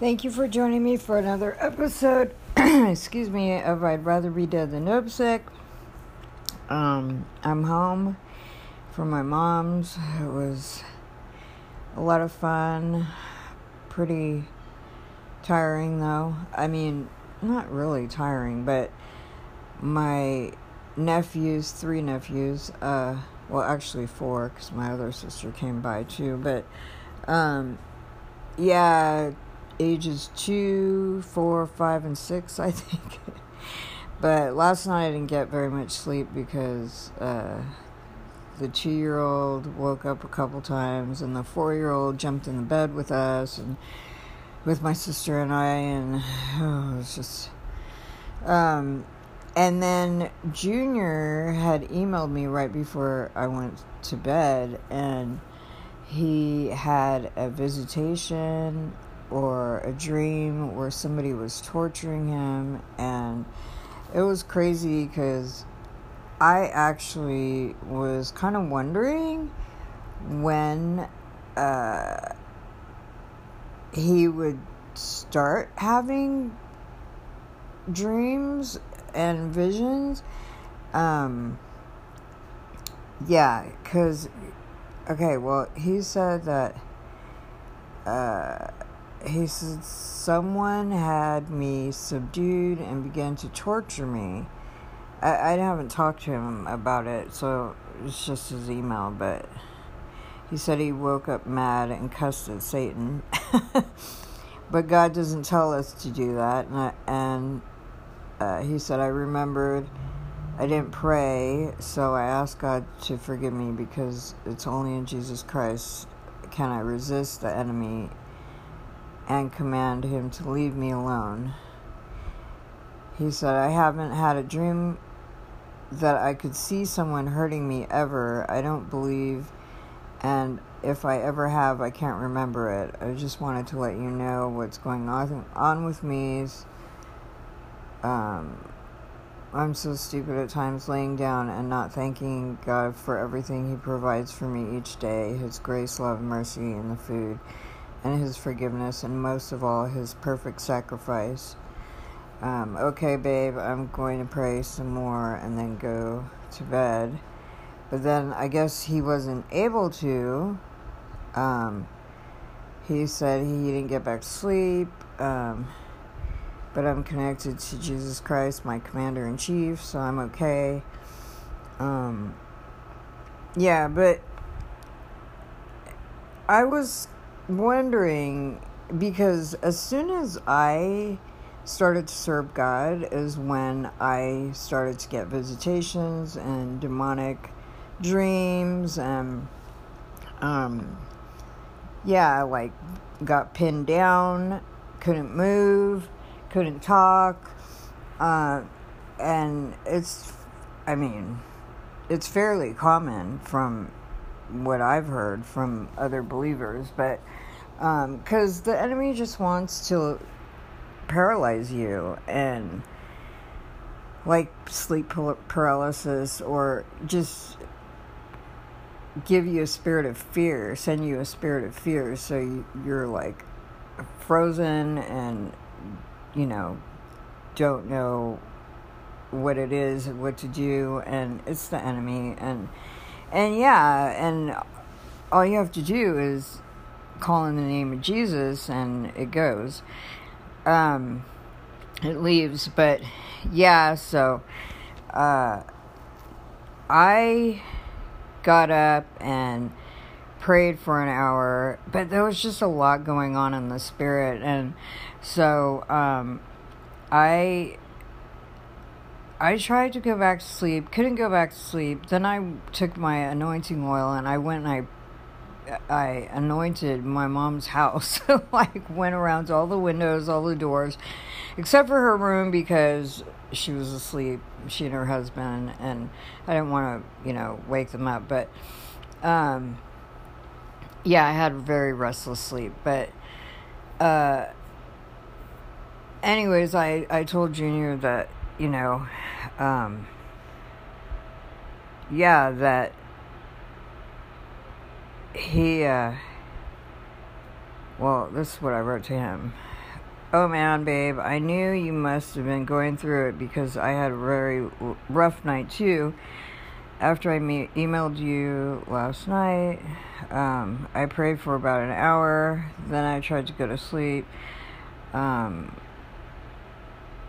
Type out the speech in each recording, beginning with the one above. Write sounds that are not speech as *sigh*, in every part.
Thank you for joining me for another episode, *clears throat* excuse me, of I'd Rather Be Dead Than Up Sick. Um, I'm home from my mom's. It was a lot of fun. Pretty tiring, though. I mean, not really tiring, but my nephews, three nephews, uh, well, actually four, because my other sister came by too, but, um, yeah, ages two, four, five, and six, *laughs* I think. but last night I didn't get very much sleep because uh, the two year old woke up a couple times, and the four year old jumped in the bed with us and with my sister and I, and *sighs* oh, it was just. Um, and then Junior had emailed me right before I went to bed, and he had a visitation or a dream where somebody was torturing him and it was crazy because i actually was kind of wondering when uh, he would start having dreams and visions. Um yeah because okay well he said that uh he said someone had me subdued and began to torture me. I, I haven't talked to him about it, so it's just his email, but he said he woke up mad and cussed at Satan. *laughs* but God doesn't tell us to do that, and, I, and uh, he said I remembered I didn't pray, so I asked God to forgive me because it's only in Jesus Christ can I resist the enemy and command him to leave me alone. He said, I haven't had a dream that I could see someone hurting me ever. I don't believe, and if I ever have, I can't remember it. I just wanted to let you know what's going on on with me. Um, I'm so stupid at times laying down and not thanking God for everything He provides for me each day His grace, love, mercy, and the food and his forgiveness, and most of all, his perfect sacrifice. Um, okay, babe, I'm going to pray some more and then go to bed. But then I guess he wasn't able to. Um, he said he didn't get back to sleep. Um, but I'm connected to Jesus Christ, my commander in chief, so I'm okay. Um, yeah, but I was wondering because as soon as I started to serve God is when I started to get visitations and demonic dreams and um yeah, like got pinned down, couldn't move, couldn't talk. Uh and it's I mean, it's fairly common from what I've heard from other believers, but because um, the enemy just wants to paralyze you and like sleep paralysis or just give you a spirit of fear, send you a spirit of fear, so you're like frozen and you know don't know what it is what to do and it's the enemy. And and yeah and all you have to do is call in the name of Jesus and it goes. Um, it leaves, but yeah, so uh, I got up and prayed for an hour, but there was just a lot going on in the spirit, and so um, I I tried to go back to sleep, couldn't go back to sleep. Then I took my anointing oil and I went and I I anointed my mom's house. *laughs* like went around to all the windows, all the doors, except for her room because she was asleep. She and her husband, and I didn't want to, you know, wake them up. But, um, yeah, I had very restless sleep. But, uh, anyways, I I told Junior that you know, um, yeah, that he, uh, well, this is what I wrote to him. Oh man, babe, I knew you must have been going through it because I had a very rough night too. After I me- emailed you last night, um, I prayed for about an hour, then I tried to go to sleep. Um,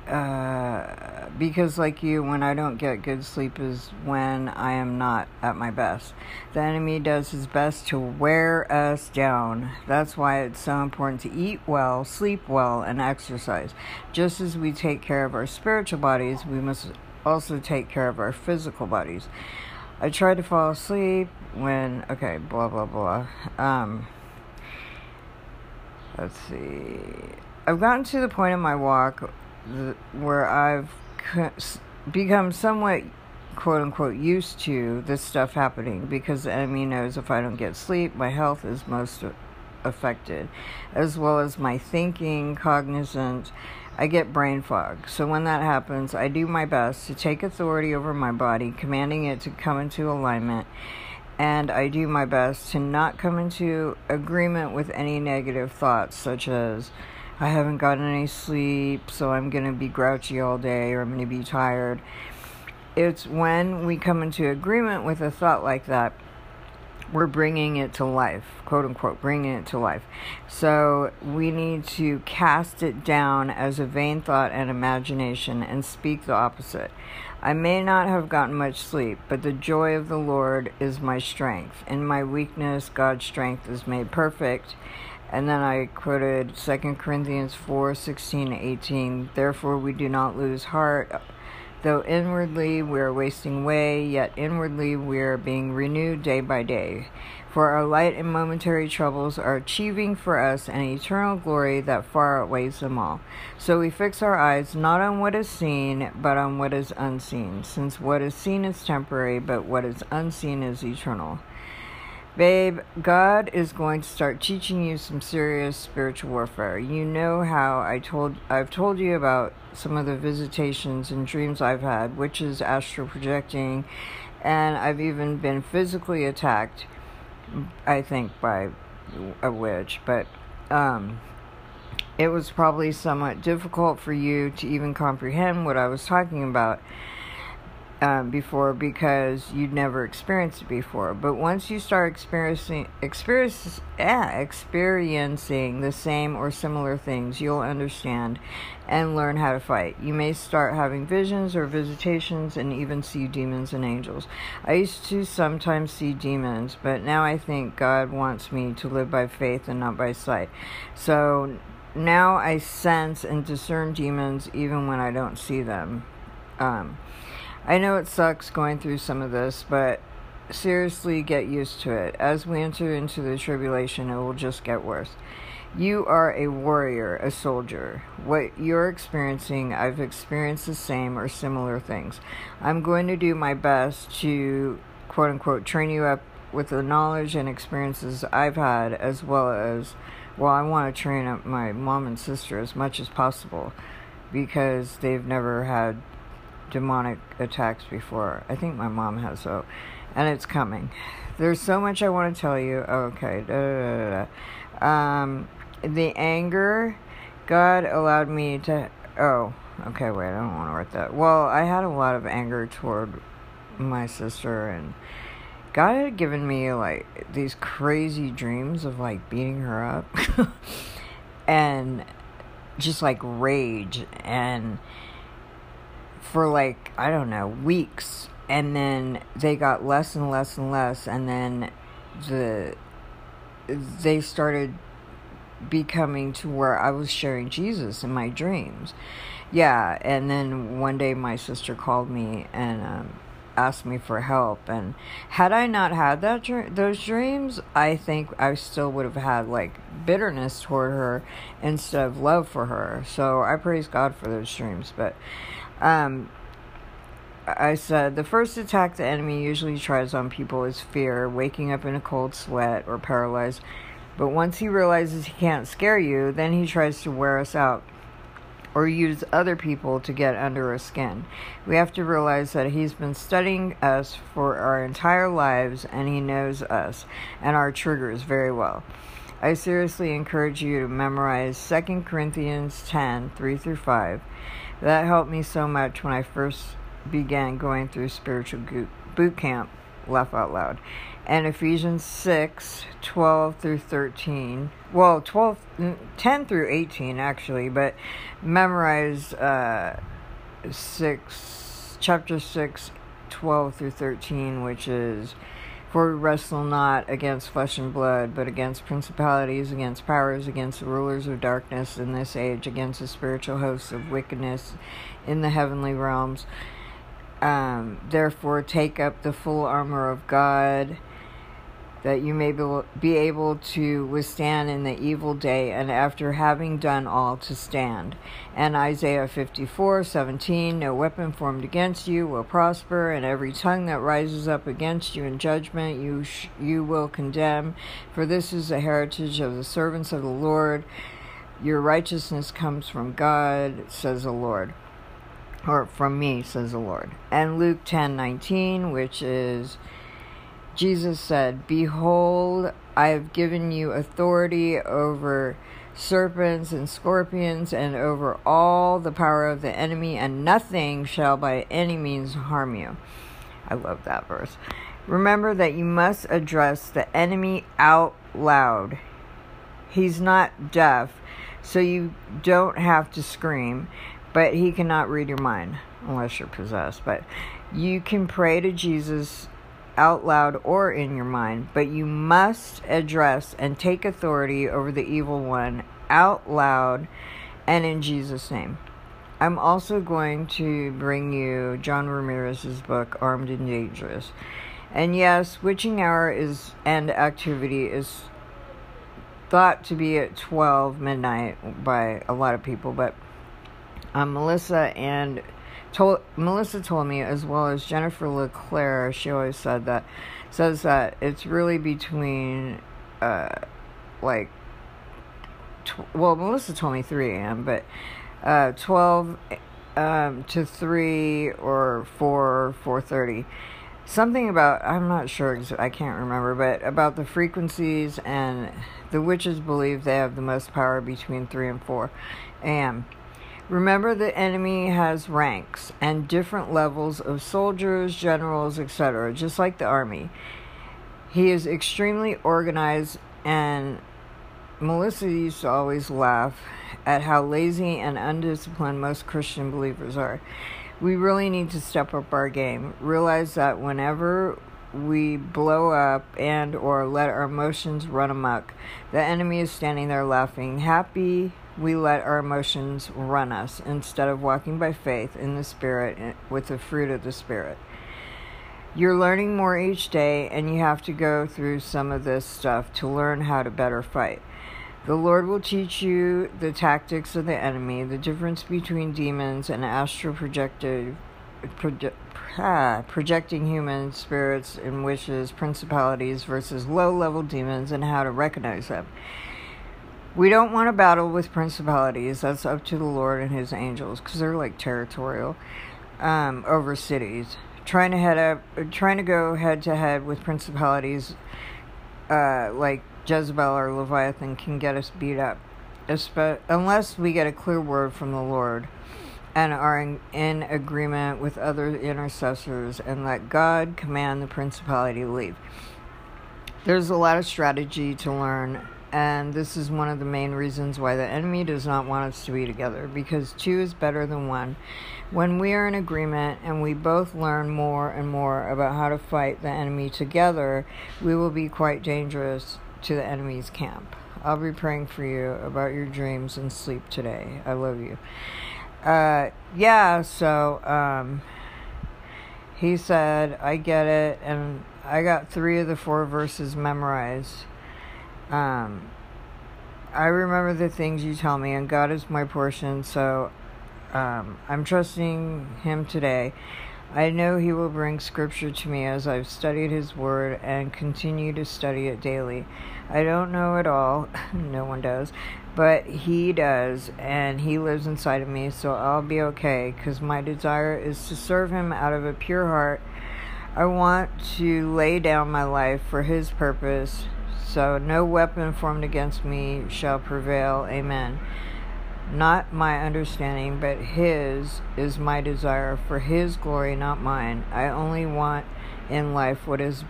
uh, because like you when i don't get good sleep is when i am not at my best. The enemy does his best to wear us down. That's why it's so important to eat well sleep well and exercise. Just as we take care of our spiritual bodies we must also take care of our physical bodies. I tried to fall asleep when okay blah blah blah. Um let's see. I've gotten to the point in my walk where I've become somewhat quote unquote used to this stuff happening because the enemy knows if I don't get sleep, my health is most affected, as well as my thinking, cognizant. I get brain fog. So when that happens, I do my best to take authority over my body, commanding it to come into alignment. And I do my best to not come into agreement with any negative thoughts, such as, I haven't gotten any sleep, so I'm going to be grouchy all day or I'm going to be tired. It's when we come into agreement with a thought like that, we're bringing it to life, quote unquote, bringing it to life. So we need to cast it down as a vain thought and imagination and speak the opposite. I may not have gotten much sleep, but the joy of the Lord is my strength. In my weakness, God's strength is made perfect. And then I quoted 2 Corinthians 4 16 18. Therefore, we do not lose heart. Though inwardly we are wasting away, yet inwardly we are being renewed day by day. For our light and momentary troubles are achieving for us an eternal glory that far outweighs them all. So we fix our eyes not on what is seen, but on what is unseen, since what is seen is temporary, but what is unseen is eternal. Babe, God is going to start teaching you some serious spiritual warfare. You know how I told I've told you about some of the visitations and dreams I've had, which is astral projecting, and I've even been physically attacked I think by a witch, but um it was probably somewhat difficult for you to even comprehend what I was talking about um, before because you'd never experienced it before. But once you start experiencing experience, yeah, experiencing the same or similar things, you'll understand and learn how to fight. You may start having visions or visitations and even see demons and angels. I used to sometimes see demons, but now I think God wants me to live by faith and not by sight. So now I sense and discern demons even when I don't see them. Um, I know it sucks going through some of this, but seriously get used to it. As we enter into the tribulation, it will just get worse. You are a warrior, a soldier. What you're experiencing, I've experienced the same or similar things. I'm going to do my best to, quote unquote, train you up with the knowledge and experiences I've had, as well as, well, I want to train up my mom and sister as much as possible because they've never had demonic attacks before. I think my mom has, so, and it's coming. There's so much I want to tell you. Okay, da, da, da, um, the anger, God allowed me to. Oh, okay, wait, I don't want to write that. Well, I had a lot of anger toward my sister, and God had given me like these crazy dreams of like beating her up, *laughs* and just like rage and for like, I don't know, weeks. And then they got less and less and less. And then the they started becoming to where I was sharing Jesus in my dreams. Yeah, and then one day my sister called me and um, asked me for help. And had I not had that those dreams, I think I still would have had like bitterness toward her instead of love for her. So I praise God for those dreams. But um, I said the first attack the enemy usually tries on people is fear, waking up in a cold sweat or paralyzed. But once he realizes he can't scare you, then he tries to wear us out or use other people to get under our skin. We have to realize that he's been studying us for our entire lives and he knows us and our triggers very well. I seriously encourage you to memorize 2 Corinthians 10 3 through 5. That helped me so much when I first began going through spiritual boot camp, laugh out loud. And Ephesians 6 12 through 13. Well, 12, 10 through 18, actually, but memorize uh, 6, chapter 6, 12 through 13, which is for we wrestle not against flesh and blood, but against principalities, against powers, against the rulers of darkness in this age, against the spiritual hosts of wickedness in the heavenly realms. Um, therefore, take up the full armor of God that you may be able to withstand in the evil day, and after having done all, to stand. And Isaiah 54 17 No weapon formed against you will prosper, and every tongue that rises up against you in judgment you, sh- you will condemn. For this is the heritage of the servants of the Lord. Your righteousness comes from God, says the Lord. Or from me, says the Lord. And Luke ten nineteen, which is Jesus said, Behold, I have given you authority over serpents and scorpions and over all the power of the enemy, and nothing shall by any means harm you. I love that verse. Remember that you must address the enemy out loud. He's not deaf, so you don't have to scream, but he cannot read your mind unless you're possessed. But you can pray to Jesus out loud or in your mind, but you must address and take authority over the evil one out loud and in Jesus' name. I'm also going to bring you John Ramirez's book, Armed and Dangerous. And yes, witching hour is and activity is thought to be at 12 midnight by a lot of people, but um, Melissa and told Melissa told me as well as Jennifer LeClaire. She always said that says that it's really between uh, like tw- well Melissa told me 3 a.m. but uh, 12 um, to 3 or 4 4:30 something about I'm not sure I can't remember but about the frequencies and the witches believe they have the most power between 3 and 4 a.m. Remember, the enemy has ranks and different levels of soldiers, generals, etc., just like the army. He is extremely organized, and Melissa used to always laugh at how lazy and undisciplined most Christian believers are. We really need to step up our game. Realize that whenever we blow up and or let our emotions run amok, the enemy is standing there laughing, happy we let our emotions run us instead of walking by faith in the Spirit eh, with the fruit of the Spirit. You're learning more each day, and you have to go through some of this stuff to learn how to better fight. The Lord will teach you the tactics of the enemy, the difference between demons and astral projected, proje, projecting human spirits and wishes, principalities versus low level demons, and how to recognize them. We don't want to battle with principalities. That's up to the Lord and His angels because they're like territorial um, over cities. Trying to head up, trying to go head to head with principalities uh, like Jezebel or Leviathan can get us beat up, unless we get a clear word from the Lord and are in, in agreement with other intercessors and let God command the principality to leave. There's a lot of strategy to learn and this is one of the main reasons why the enemy does not want us to be together because two is better than one. When we are in agreement and we both learn more and more about how to fight the enemy together, we will be quite dangerous to the enemy's camp. I'll be praying for you about your dreams and sleep today. I love you. Uh, yeah, so um, he said, I get it, and I got three of the four verses memorized um, I remember the things you tell me, and God is my portion, so um, I'm trusting Him today. I know He will bring Scripture to me as I've studied His Word and continue to study it daily. I don't know it all, *laughs* no one does, but He does, and He lives inside of me, so I'll be okay because my desire is to serve Him out of a pure heart. I want to lay down my life for His purpose So no weapon formed against me shall prevail. Amen. Not my understanding, but His is my desire for His glory, not mine. I only want in life what is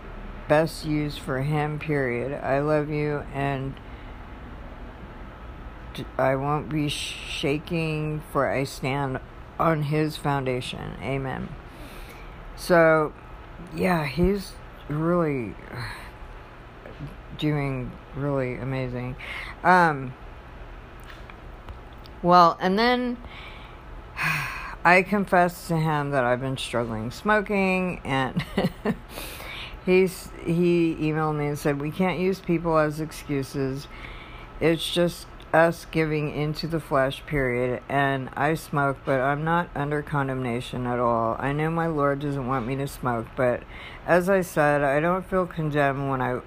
best used for Him, period. I love you and I won't be shaking, for I stand on His foundation. Amen. So, yeah, He's really doing really amazing. Um, well, and then *sighs* I confessed to him that I've been struggling smoking, and *laughs* he's he emailed me and said we can't use people as excuses. It's just us giving into the flesh, period. And I smoke, but I'm not under condemnation at all. I know my Lord doesn't want me to smoke, but as I said, I don't feel condemned when I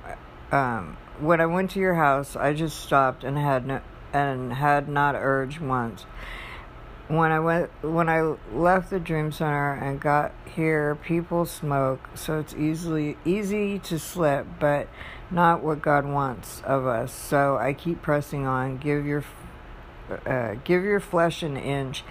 um, when I went to your house. I just stopped and had no and had not urged once. When I went when I left the dream center and got here, people smoke, so it's easily easy to slip, but not what God wants of us. So I keep pressing on. Give your uh, give your flesh an inch,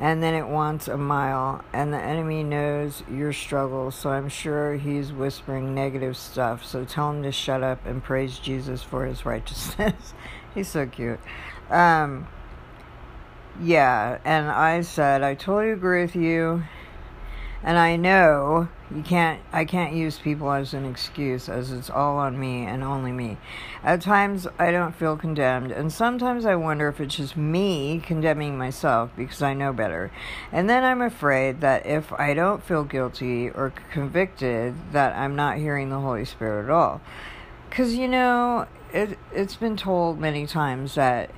and then it wants a mile. And the enemy knows your struggles, so I'm sure he's whispering negative stuff. So tell him to shut up and praise Jesus for his *laughs* righteousness. he's so cute. Um, yeah, and I said I totally agree with you. And I know you can't I can't use people as an excuse as it's all on me and only me. At times I don't feel condemned and sometimes I wonder if it's just me condemning myself because I know better. And then I'm afraid that if I don't feel guilty or convicted that I'm not hearing the Holy Spirit at all. Cuz you know, it it's been told many times that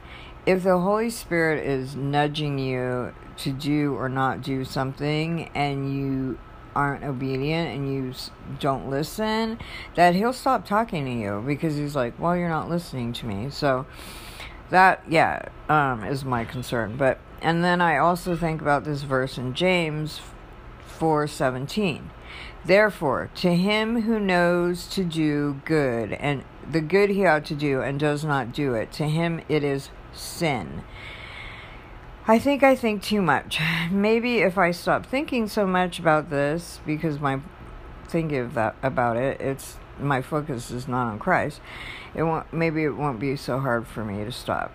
if the Holy Spirit is nudging you to do or not do something and you aren't obedient and you don't listen, that he'll stop talking to you because he's like, well, you're not listening to me. So that, yeah, um, is my concern. But, and then I also think about this verse in James 4:17. Therefore, to him who knows to do good and the good he ought to do and does not do it, to him it is sin. I think I think too much. *laughs* Maybe if I stop thinking so much about this, because my thinking of that about it, it's my focus is not on Christ. It won't. Maybe it won't be so hard for me to stop.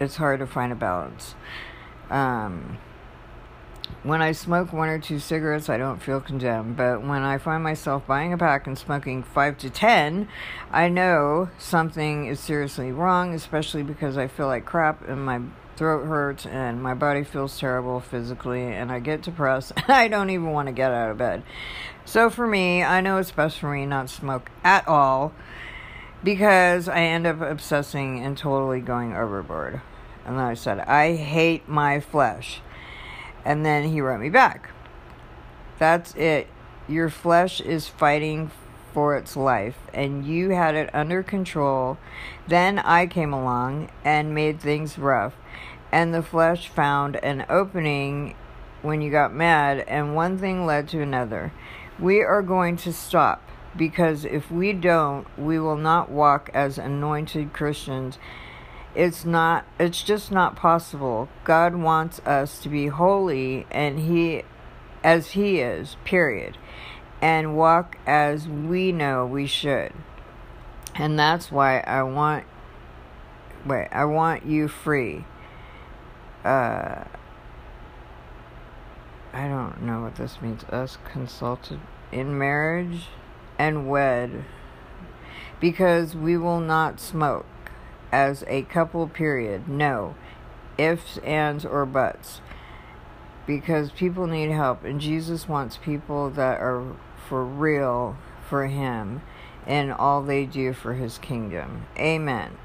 It's hard to find a balance. Um, when I smoke one or two cigarettes, I don't feel condemned. But when I find myself buying a pack and smoking five to ten, I know something is seriously wrong, especially because I feel like crap and my throat hurts and my body feels terrible physically and I get depressed *laughs* and I don't even want to get out of bed. So for me, I know it's best for me not smoke at all because I end up obsessing and totally going overboard. And then I said, I hate my flesh. And then he wrote me back. That's it. Your flesh is fighting for its life, and you had it under control. Then I came along and made things rough, and the flesh found an opening when you got mad, and one thing led to another. We are going to stop because if we don't, we will not walk as anointed Christians. It's not it's just not possible. God wants us to be holy and he as he is period and walk as we know we should. And that's why i want wait i want you free uh i don't know what this means us consulted in marriage and wed because we will not smoke as a couple period. No ifs, ands, or buts. Because people need help, and Jesus wants people that are for real for Him and all they do for His kingdom. Amen.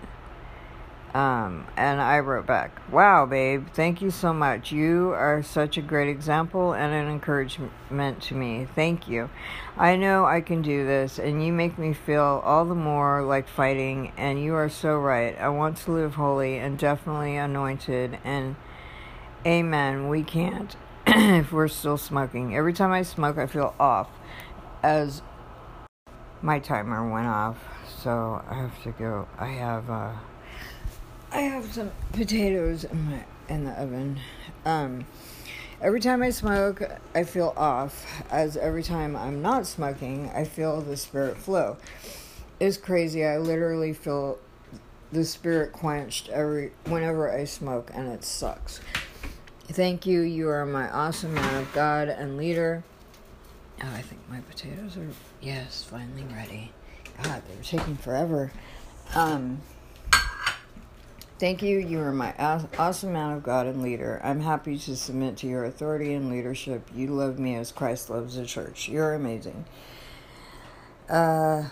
Um, and I wrote back, Wow, babe, thank you so much. You are such a great example and an encouragement to me. Thank you. I know I can do this, and you make me feel all the more like fighting, and you are so right. I want to live holy and definitely anointed, and amen. We can't *clears throat* if we're still smoking. Every time I smoke, I feel off. As my timer went off, so I have to go. I have uh, I have some potatoes in my in the oven. Um, every time I smoke, I feel off. As every time I'm not smoking, I feel the spirit flow. It's crazy. I literally feel the spirit quenched every whenever I smoke, and it sucks. Thank you. You are my awesome man of God and leader. Oh, I think my potatoes are yes, finally ready. God, they were taking forever. Um, thank you. You are my awesome man of God and leader. I'm happy to submit to your authority and leadership. You love me as Christ loves the church. You're amazing. Uh,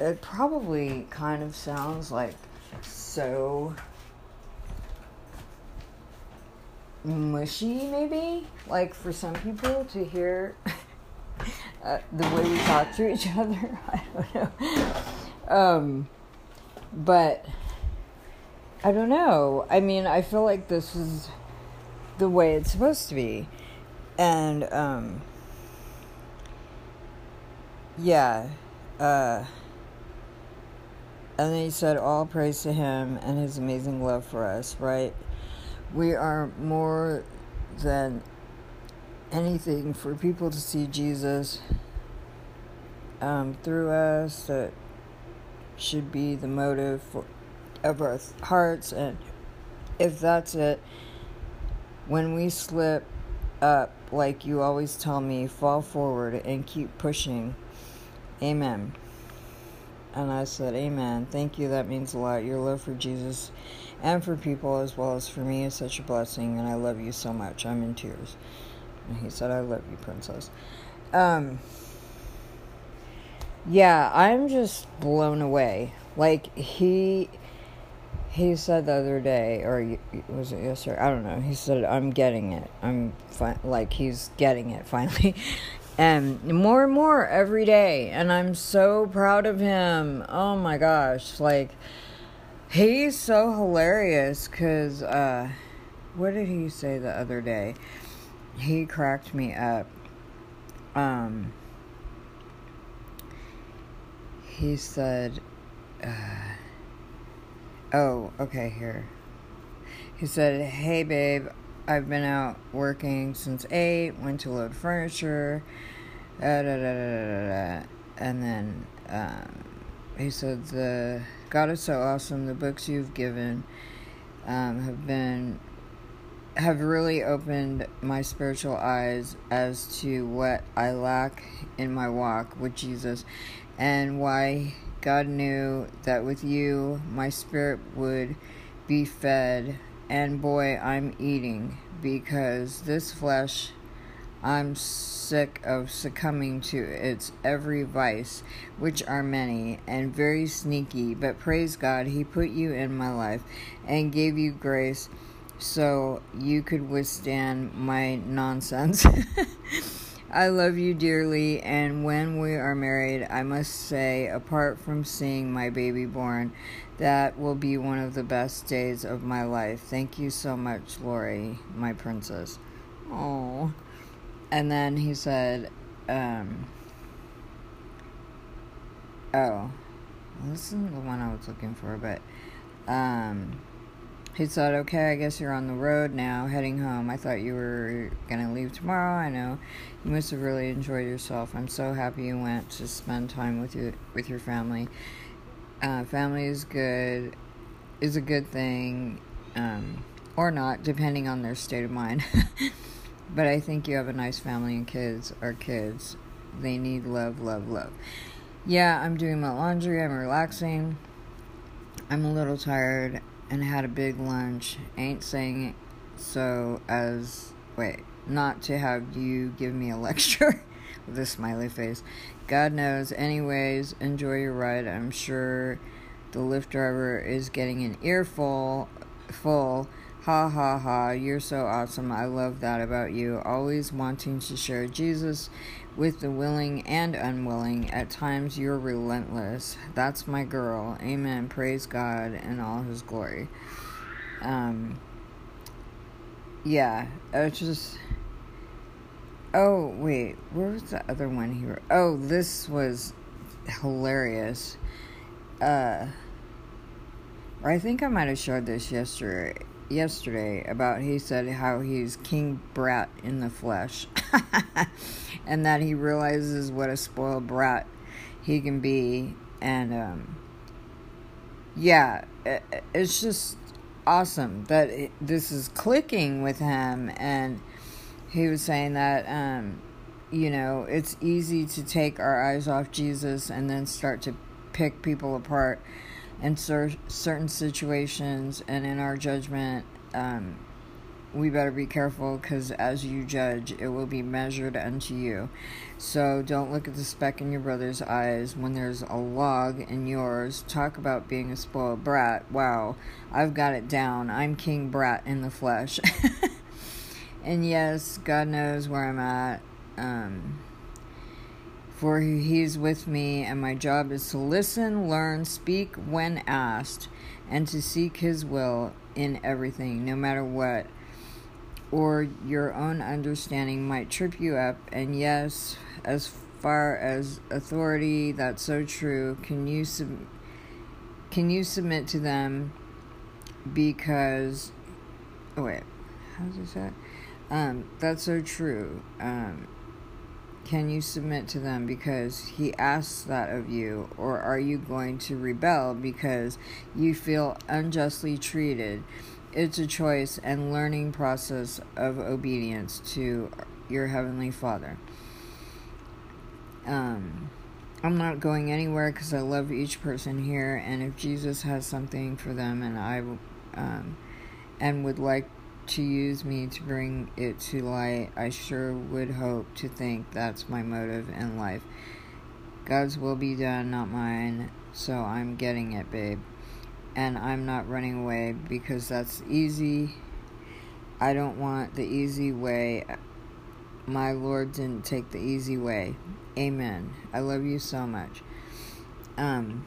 it probably kind of sounds like so mushy, maybe like for some people to hear. *laughs* uh, the way we talk to each *laughs* other. I don't know. Um, but I don't know. I mean, I feel like this is the way it's supposed to be. And, um, yeah. Uh, and then he said, All praise to him and his amazing love for us, right? We are more than anything for people to see Jesus um, through us that should be the motive for, of our hearts. And if that's it, when we slip up, like you always tell me, fall forward and keep pushing. Amen. And I said, Amen. Thank you. That means a lot. Your love for Jesus and for people as well as for me is such a blessing, and I love you so much. I'm in tears. And he said, I love you, princess. Um, yeah, I'm just blown away. Like, he. He said the other day, or was it yesterday? I don't know. He said, "I'm getting it. I'm fi-, like he's getting it *laughs* finally, and more and more every day. And I'm so proud of him. Oh my gosh! Like he's so hilarious. Cause uh, what did he say the other day? he cracked me up. Um, he said, uh, oh, okay, here. He said, hey, babe, I've been out working since 8, went to load furniture, da, da, da, and then um, he said, the God is so awesome. The books you've given um, have been have really opened my spiritual eyes as to what I lack in my walk with Jesus and why God knew that with you my spirit would be fed. And boy, I'm eating because this flesh, I'm sick of succumbing to its every vice, which are many and very sneaky. But praise God, He put you in my life and gave you grace so you could withstand my nonsense. *laughs* I love you dearly, and when we are married, I must say, apart from seeing my baby born, that will be one of the best days of my life. Thank you so much, Lori, my princess. Oh. And then he said, um, oh, this isn't the one I was looking for, but, um, he said, Okay, I guess you're on the road now, heading home. I thought you were going to leave tomorrow. I know you must have really enjoyed yourself. I'm so happy you went to spend time with your, with your family. Uh, family is good, is a good thing, um, or not, depending on their state of mind. *laughs* but I think you have a nice family and kids are kids. They need love, love, love. Yeah, I'm doing my laundry, I'm relaxing. I'm a little tired and had a big lunch. Ain't saying it so as wait, not to have you give me a *laughs* lecture with a smiley face. God knows. Anyways, enjoy your ride. I'm sure the Lyft driver is getting an earful full. Ha ha ha, you're so awesome. I love that about you. Always wanting to share Jesus with the willing and unwilling. At times you're relentless. That's my girl. Amen. Praise God in all his glory. Um yeah, it's just Oh, wait. Where was the other one he wrote? Oh, this was hilarious. Uh, I think I might have shared this yesterday. Yesterday about he said how he's King Brat in the flesh, *laughs* and that he realizes what a spoiled brat he can be, and um, yeah, it, it's just awesome that it, this is clicking with him, and he was saying that um, you know it's easy to take our eyes off Jesus and then start to pick people apart in cer- certain situations and in our judgment, um, we better be careful because as you judge, it will be measured unto you. So don't look at the speck in your brother's eyes when there's a log in yours. Talk about being a spoiled brat. Wow, I've got it down. I'm King Brat in the flesh. *laughs* and yes, God knows where I'm at. Um, for he is with me, and my job is to listen, learn, speak when asked, and to seek his will in everything, no matter what. Or your own understanding might trip you up, and yes, as far as authority, that's so true. Can you sub- can you submit to them because oh wait, how's it say? Um, that's so true. Um, can you submit to them because he asks that of you? Or are you going to rebel because you feel unjustly treated? It's a choice and learning process of obedience to your Heavenly Father. Um, I'm not going anywhere because I love each person here, and if Jesus has something for them, and I um, and would like to use me to bring it to light, I sure would hope to think that's my motive in life. God's will be done, not mine, so I'm getting it, babe. And I'm not running away because that's easy. I don't want the easy way. My Lord didn't take the easy way. Amen. I love you so much. Um,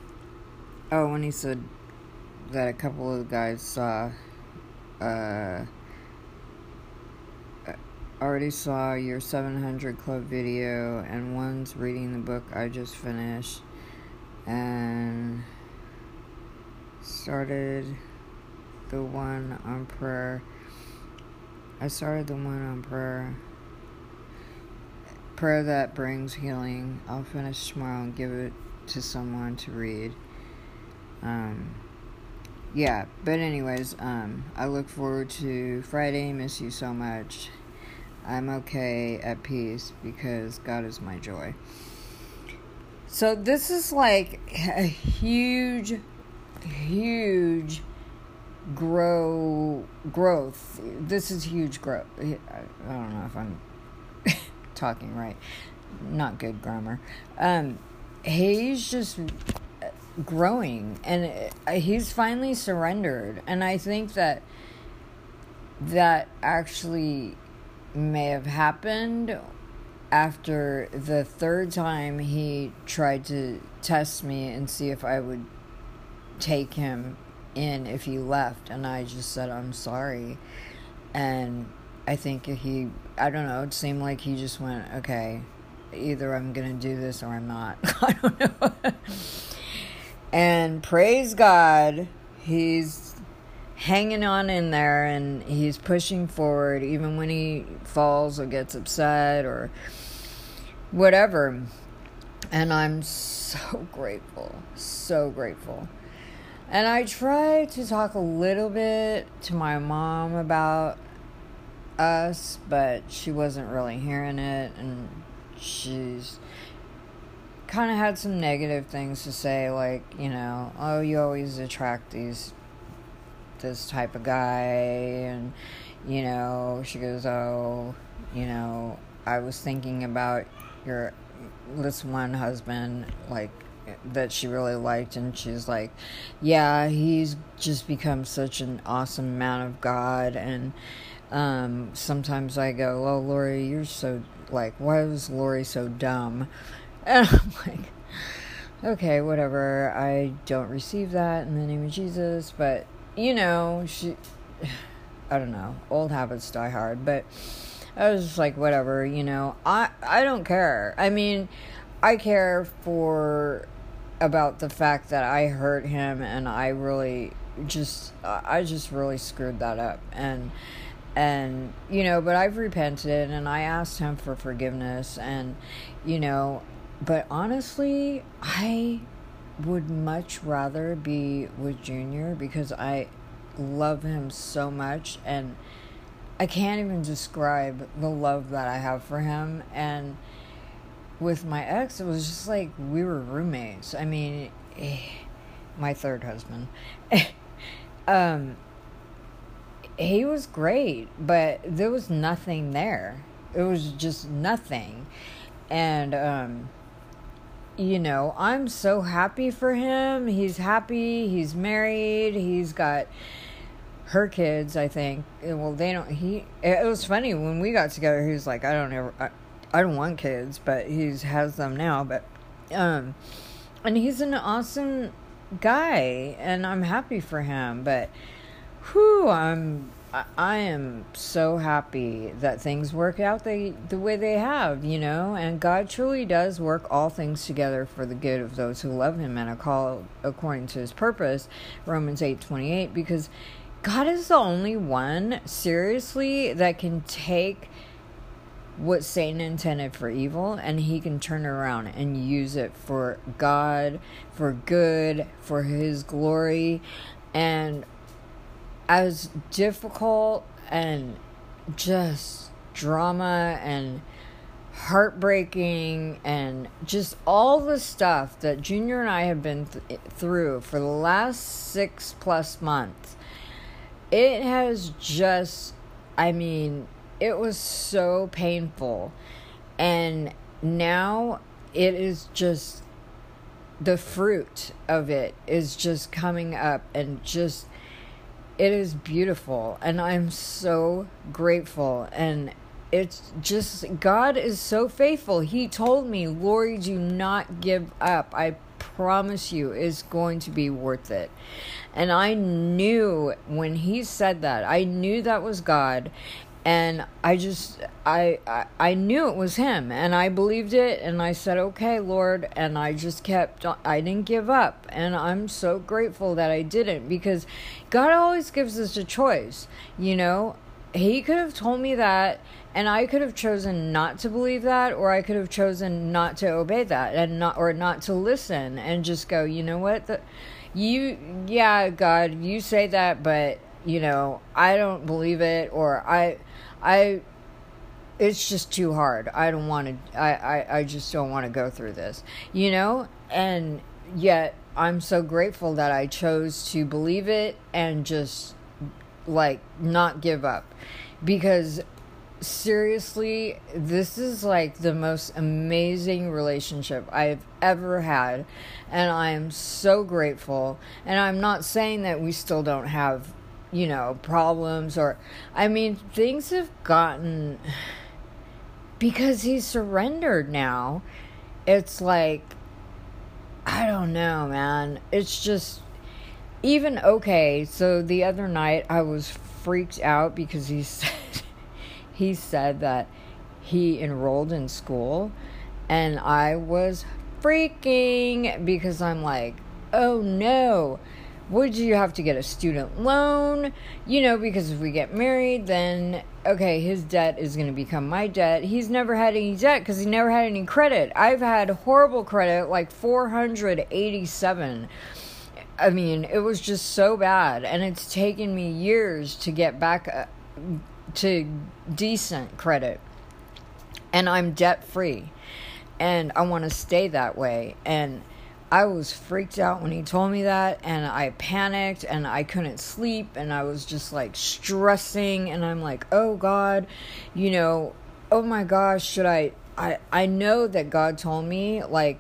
oh, when he said that a couple of guys saw, uh, already saw your 700 Club video, and one's reading the book I just finished, and started the one on prayer. I started the one on prayer. Prayer that brings healing. I'll finish tomorrow and give it to someone to read. Um, yeah, but anyways, um, I look forward to Friday. Miss you so much. I'm okay at peace because God is my joy. So this is like a huge, huge grow growth. This is huge growth. I don't know if I'm *laughs* talking right. Not good grammar. Um, he's just growing, and he's finally surrendered. And I think that that actually may have happened after the third time he tried to test me and see if I would take him in if he left and I just said I'm sorry. And I think he I don't know it seemed like he just went okay either I'm going to do this or I'm not. *laughs* I don't know. And praise God he's hanging on in there and he's pushing forward even when he falls or gets upset or whatever. And I'm so *laughs* grateful, so grateful. And I try to talk a little bit to my mom about us, but she wasn't really hearing it and she's kind of had some negative things to say like, you know, oh, you always attract these this type of guy and you know she goes oh you know i was thinking about your this one husband like that she really liked. And she's like yeah he's just become such an awesome man of god. And um, sometimes i go oh lori you're so like why was lori so dumb? *laughs* And i'm like okay whatever. I don't receive that in the name of jesus but you know, she, *sighs* I don't know, old habits die hard, but I was just like, whatever, you know, I, I don't care. I mean, I care for about the fact that I hurt him and I really just I just really screwed that up and and you know but I've repented and I asked him for forgiveness and you know but honestly I would much rather be with Junior because I love him so much and I can't even describe the love that I have for him and with my ex, it was just like we were roommates. I mean, eh, my third husband. *laughs* um, he was great, but there was nothing there. It was just nothing. And, um, you know, I'm so happy for him. He's happy. He's married. He's got her kids, I think. Well, they don't. He. It was funny when we got together. He was like, "I don't ever. I, I don't want kids, but he has them now. But um, and he's an awesome guy, and I'm happy for him. But whew, I'm I am so happy that things work out the the way they have, you know. And God truly does work all things together for the good of those who love Him and are called according to His purpose. Romans eight twenty eight, because God is the only one seriously that can take what Satan intended for evil and he can turn it around and use it for God, for good, for his glory. And as difficult and just drama and heartbreaking and just all the stuff that Junior and I have been th- through for the last six plus months, it has just, I mean, it was so painful. And now it is just the fruit of it is just coming up and just it is beautiful and I'm so grateful and it's just God is so faithful. He told me, Lori, do not give up. I promise you is going to be worth it. And I knew when he said that, I knew that was God and I just I, I I knew it was him and I believed it and I said okay Lord and I just kept I didn't give up and I'm so grateful that I didn't because God always gives us a choice you know? He could have told me that and I could have chosen not to believe that or I could have chosen not to obey that and not or not to listen and just go you know what? The you yeah God you say that but you know I don't believe it or I I it's just too hard. I don't want to I, I I just don't want to go through this. You know? And yet I'm so grateful that I chose to believe it and just like not give up because seriously this is like the most amazing relationship I've ever had and I am so grateful and I'm not saying that we still don't have you know, problems or I mean, things have gotten because he's surrendered now. It's like I don't know, man. It's just even okay. So the other night I was freaked out because he *laughs* said he said that he enrolled in school and I was freaking because I'm like, "Oh no." Would you have to get a student loan? You know, because if we get married, then okay, his debt is going to become my debt. He's never had any debt because he never had any credit. I've had horrible credit, like 487. I mean, it was just so bad, and it's taken me years to get back uh, to decent credit. And I'm debt free, and I want to stay that way. And I was freaked out when he told me that, and I panicked and I couldn't sleep, and I was just like stressing, and I'm like, oh God, you know, oh my gosh, should I? I, I know that God told me, like,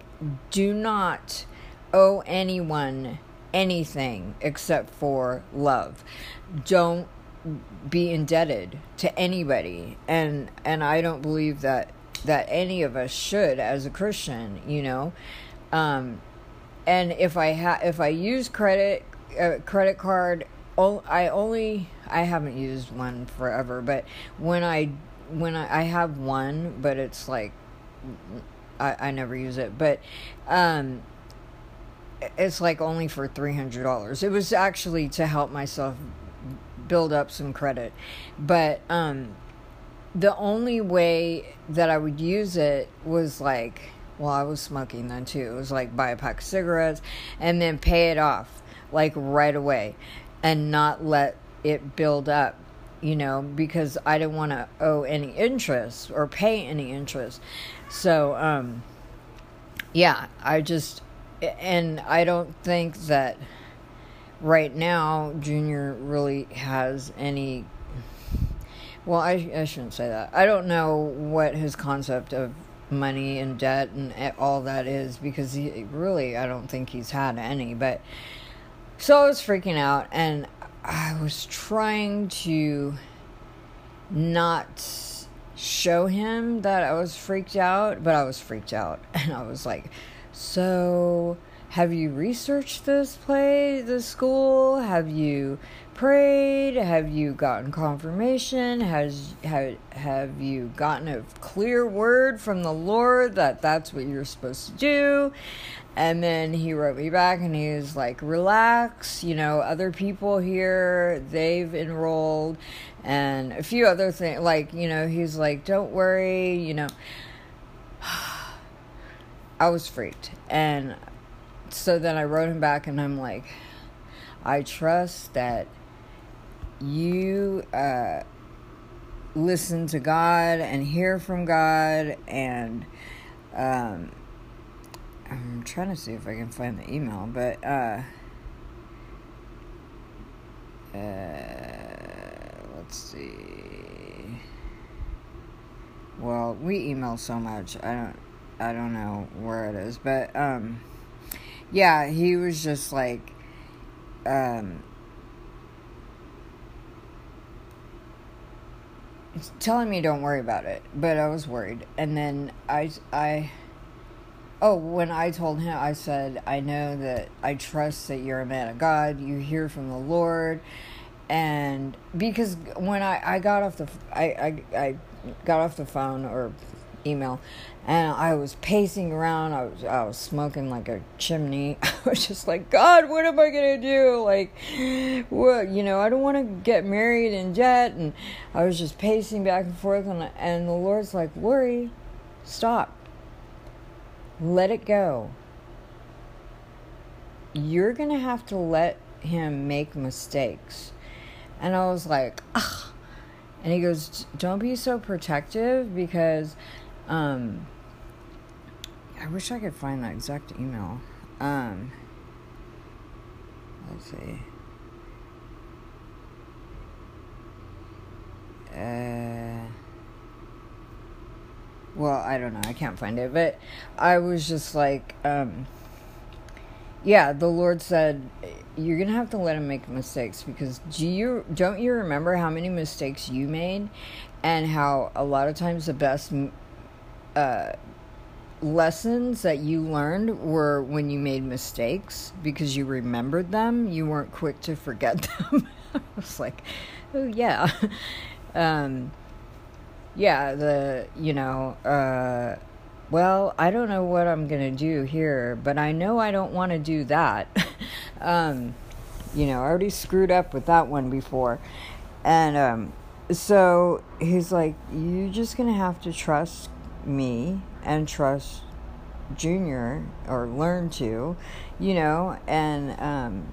do not owe anyone anything except for love. Don't be indebted to anybody. And and I don't believe that that any of us should as a Christian, you know. Um and if I ha- if I use credit uh, credit card, I only I haven't used one forever, but when I when I, I have one, but it's like I, I never use it, but um, it's like only for three hundred dollars. It was actually to help myself build up some credit, but um, the only way that I would use it was like, well, I was smoking then too. It was like buy a pack of cigarettes and then pay it off like right away, and not let it build up you know, because I didn't want to owe any interest or pay any interest. So, um, yeah, I just, and I don't think that right now Junior really has any. Well, I, I shouldn't say that. I don't know what his concept of money and debt and all that is because he really, I don't think he's had any. But so I was freaking out and I was trying to not show him that I was freaked out, but I was freaked out. *laughs* And I was like, So, have you researched this play, this school? Have you prayed? Have you gotten confirmation? Has have, have you gotten a clear word from the Lord that that's what you're supposed to do? And then he wrote me back and he was like, relax, you know, other people here, they've enrolled, and a few other things. Like, you know, he's like, don't worry, you know. *sighs* I was freaked. And so then I wrote him back and I'm like, I trust that you uh, listen to God and hear from God and um, I'm trying to see if I can find the email, but uh, uh, let's see. Well, we email so much. I don't I don't know where it is, but um yeah, he was just like um telling me don't worry about it, but I was worried. And then I I Oh, when I told him, I said, I know that I trust that you're a man of God. You hear from the Lord. And because when I, I got off the I, I, I got off the phone or email and I was pacing around. I was I was smoking like a chimney. *laughs* I was just like, God, what am I gonna do? Like, what you know? I don't want to get married in jet, and I was just pacing back and forth, and and the Lord's like, Lori, stop. Let it go. You're going to have to let him make mistakes. And I was like, Ugh. And he goes, Don't be so protective because um, I wish I could find that exact email. Um, let's see. Uh, well, I don't know. I can't find it. But I was just like, um, yeah, the Lord said, you're going to have to let him make mistakes because do you, don't you remember how many mistakes you made and how a lot of times the best uh, lessons that you learned were when you made mistakes because you remembered them. You weren't quick to forget *laughs* them. I was like, oh, yeah. *laughs* Um, yeah, the, you know, uh, well, I don't know what I'm to do here, but I know I don't want to do that. *laughs* um, you know, I already screwed up with that one before. And um, so he's like, You're just to have to trust me and trust Junior or learn to, you know, and um,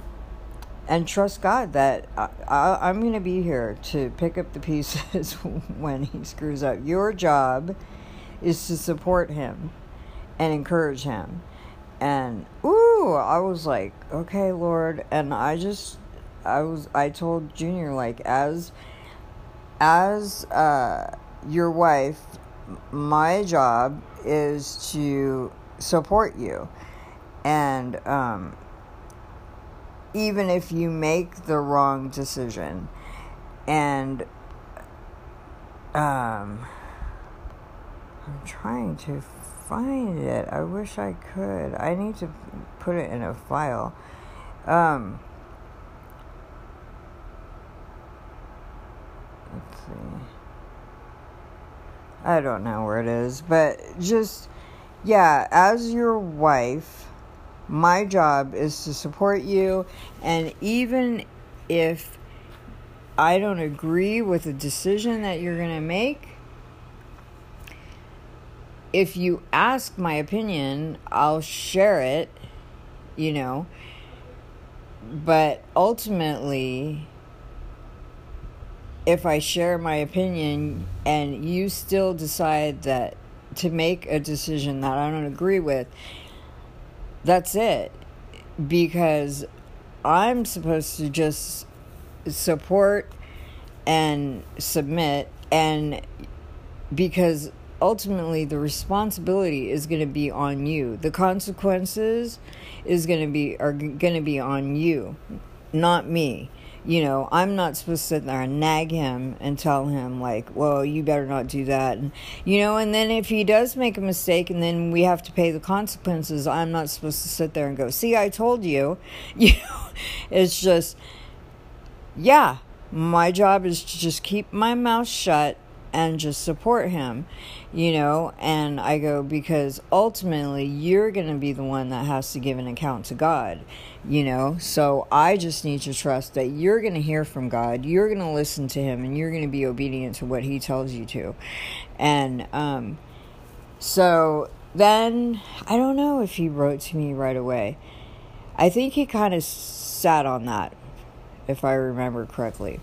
and trust God that I, I'm going to be here to pick up the pieces *laughs* when he screws up. Your job is to support him and encourage him. And ooh, I was like, okay, Lord. And I just, I was, I told Junior like, as, as uh, your wife, my job is to support you, and um, even if you make the wrong decision and um I'm trying to find it. I wish I could. I need to put it in a file. Um Let's see. I don't know where it is, but just yeah, as your wife, my job is to support you, and even if I don't agree with the decision that you're going to make, if you ask my opinion, I'll share it, you know. But ultimately, if I share my opinion and you still decide that to make a decision that I don't agree with, that's it. Because I'm supposed to just support and submit and because ultimately the responsibility is going to be on you. The consequences is going to be are going to be on you, not me you know, I'm not supposed to sit there and nag him and tell him, like, well, you better not do that. And, you know, and then if he does make a mistake and then we have to pay the consequences, I'm not supposed to sit there and go, see, I told you. *laughs* You know, it's just, yeah, my job is to just keep my mouth shut and just support him, you know. And I go, because ultimately you're going to be the one that has to give an account to God, you know. So I just need to trust that you're going to hear from God, you're going to listen to Him, and you're going to be obedient to what He tells you to. And um, so then I don't know if He wrote to me right away. I think He kind of sat on that, if I remember correctly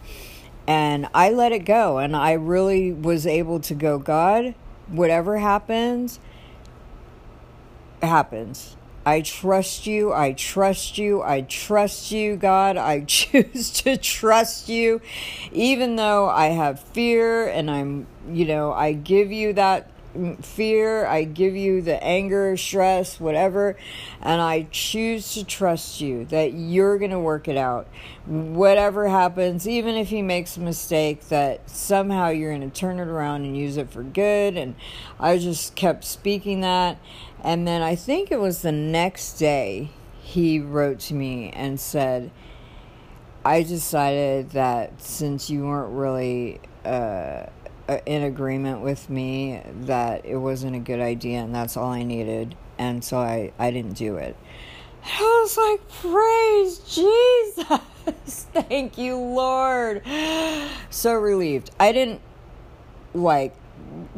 and I let it go. And I really was able to go, God, whatever happens, happens. I trust you. I trust you. I trust you, God. I *laughs* choose to trust you. Even though I have fear and I'm, you know, I give you that fear, I give you the anger, stress, whatever, and I choose to trust you that you're going to work it out. Whatever happens, even if he makes a mistake, that somehow you're going to turn it around and use it for good. And I just kept speaking that. And then I think it was the next day he wrote to me and said, I decided that since you weren't really. Uh, in agreement with me that it wasn't a good idea and that's all I needed. And so I, I didn't do it. I was like, praise Jesus. *laughs* Thank you, Lord. So relieved. I didn't like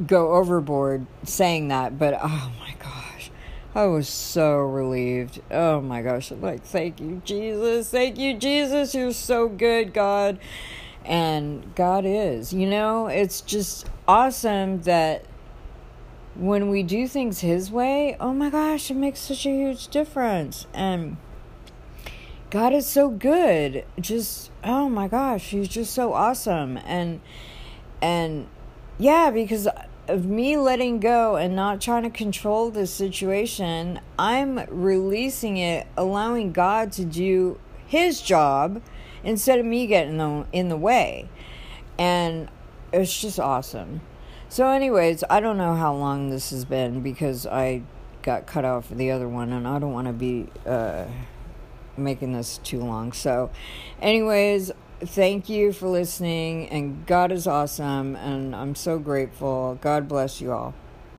go overboard saying that, but oh my gosh. I was so relieved. Oh my gosh. I'm like, thank you, Jesus. Thank you, Jesus. You're so good, God and God is. You know, it's just awesome that when we do things His way, oh my gosh, it makes such a huge difference. And God is so good. Just, oh my gosh, He's just so awesome. And, and yeah, because of me letting go and not trying to control the situation, I'm releasing it, allowing God to do His job instead of me getting the, in the way. And it's just awesome. So, anyways, I don't know how long this has been because I got cut off the other one, and I don't want to be uh, making this too long. So, anyways, thank you for listening, and God is awesome, and I'm so grateful. God bless you all.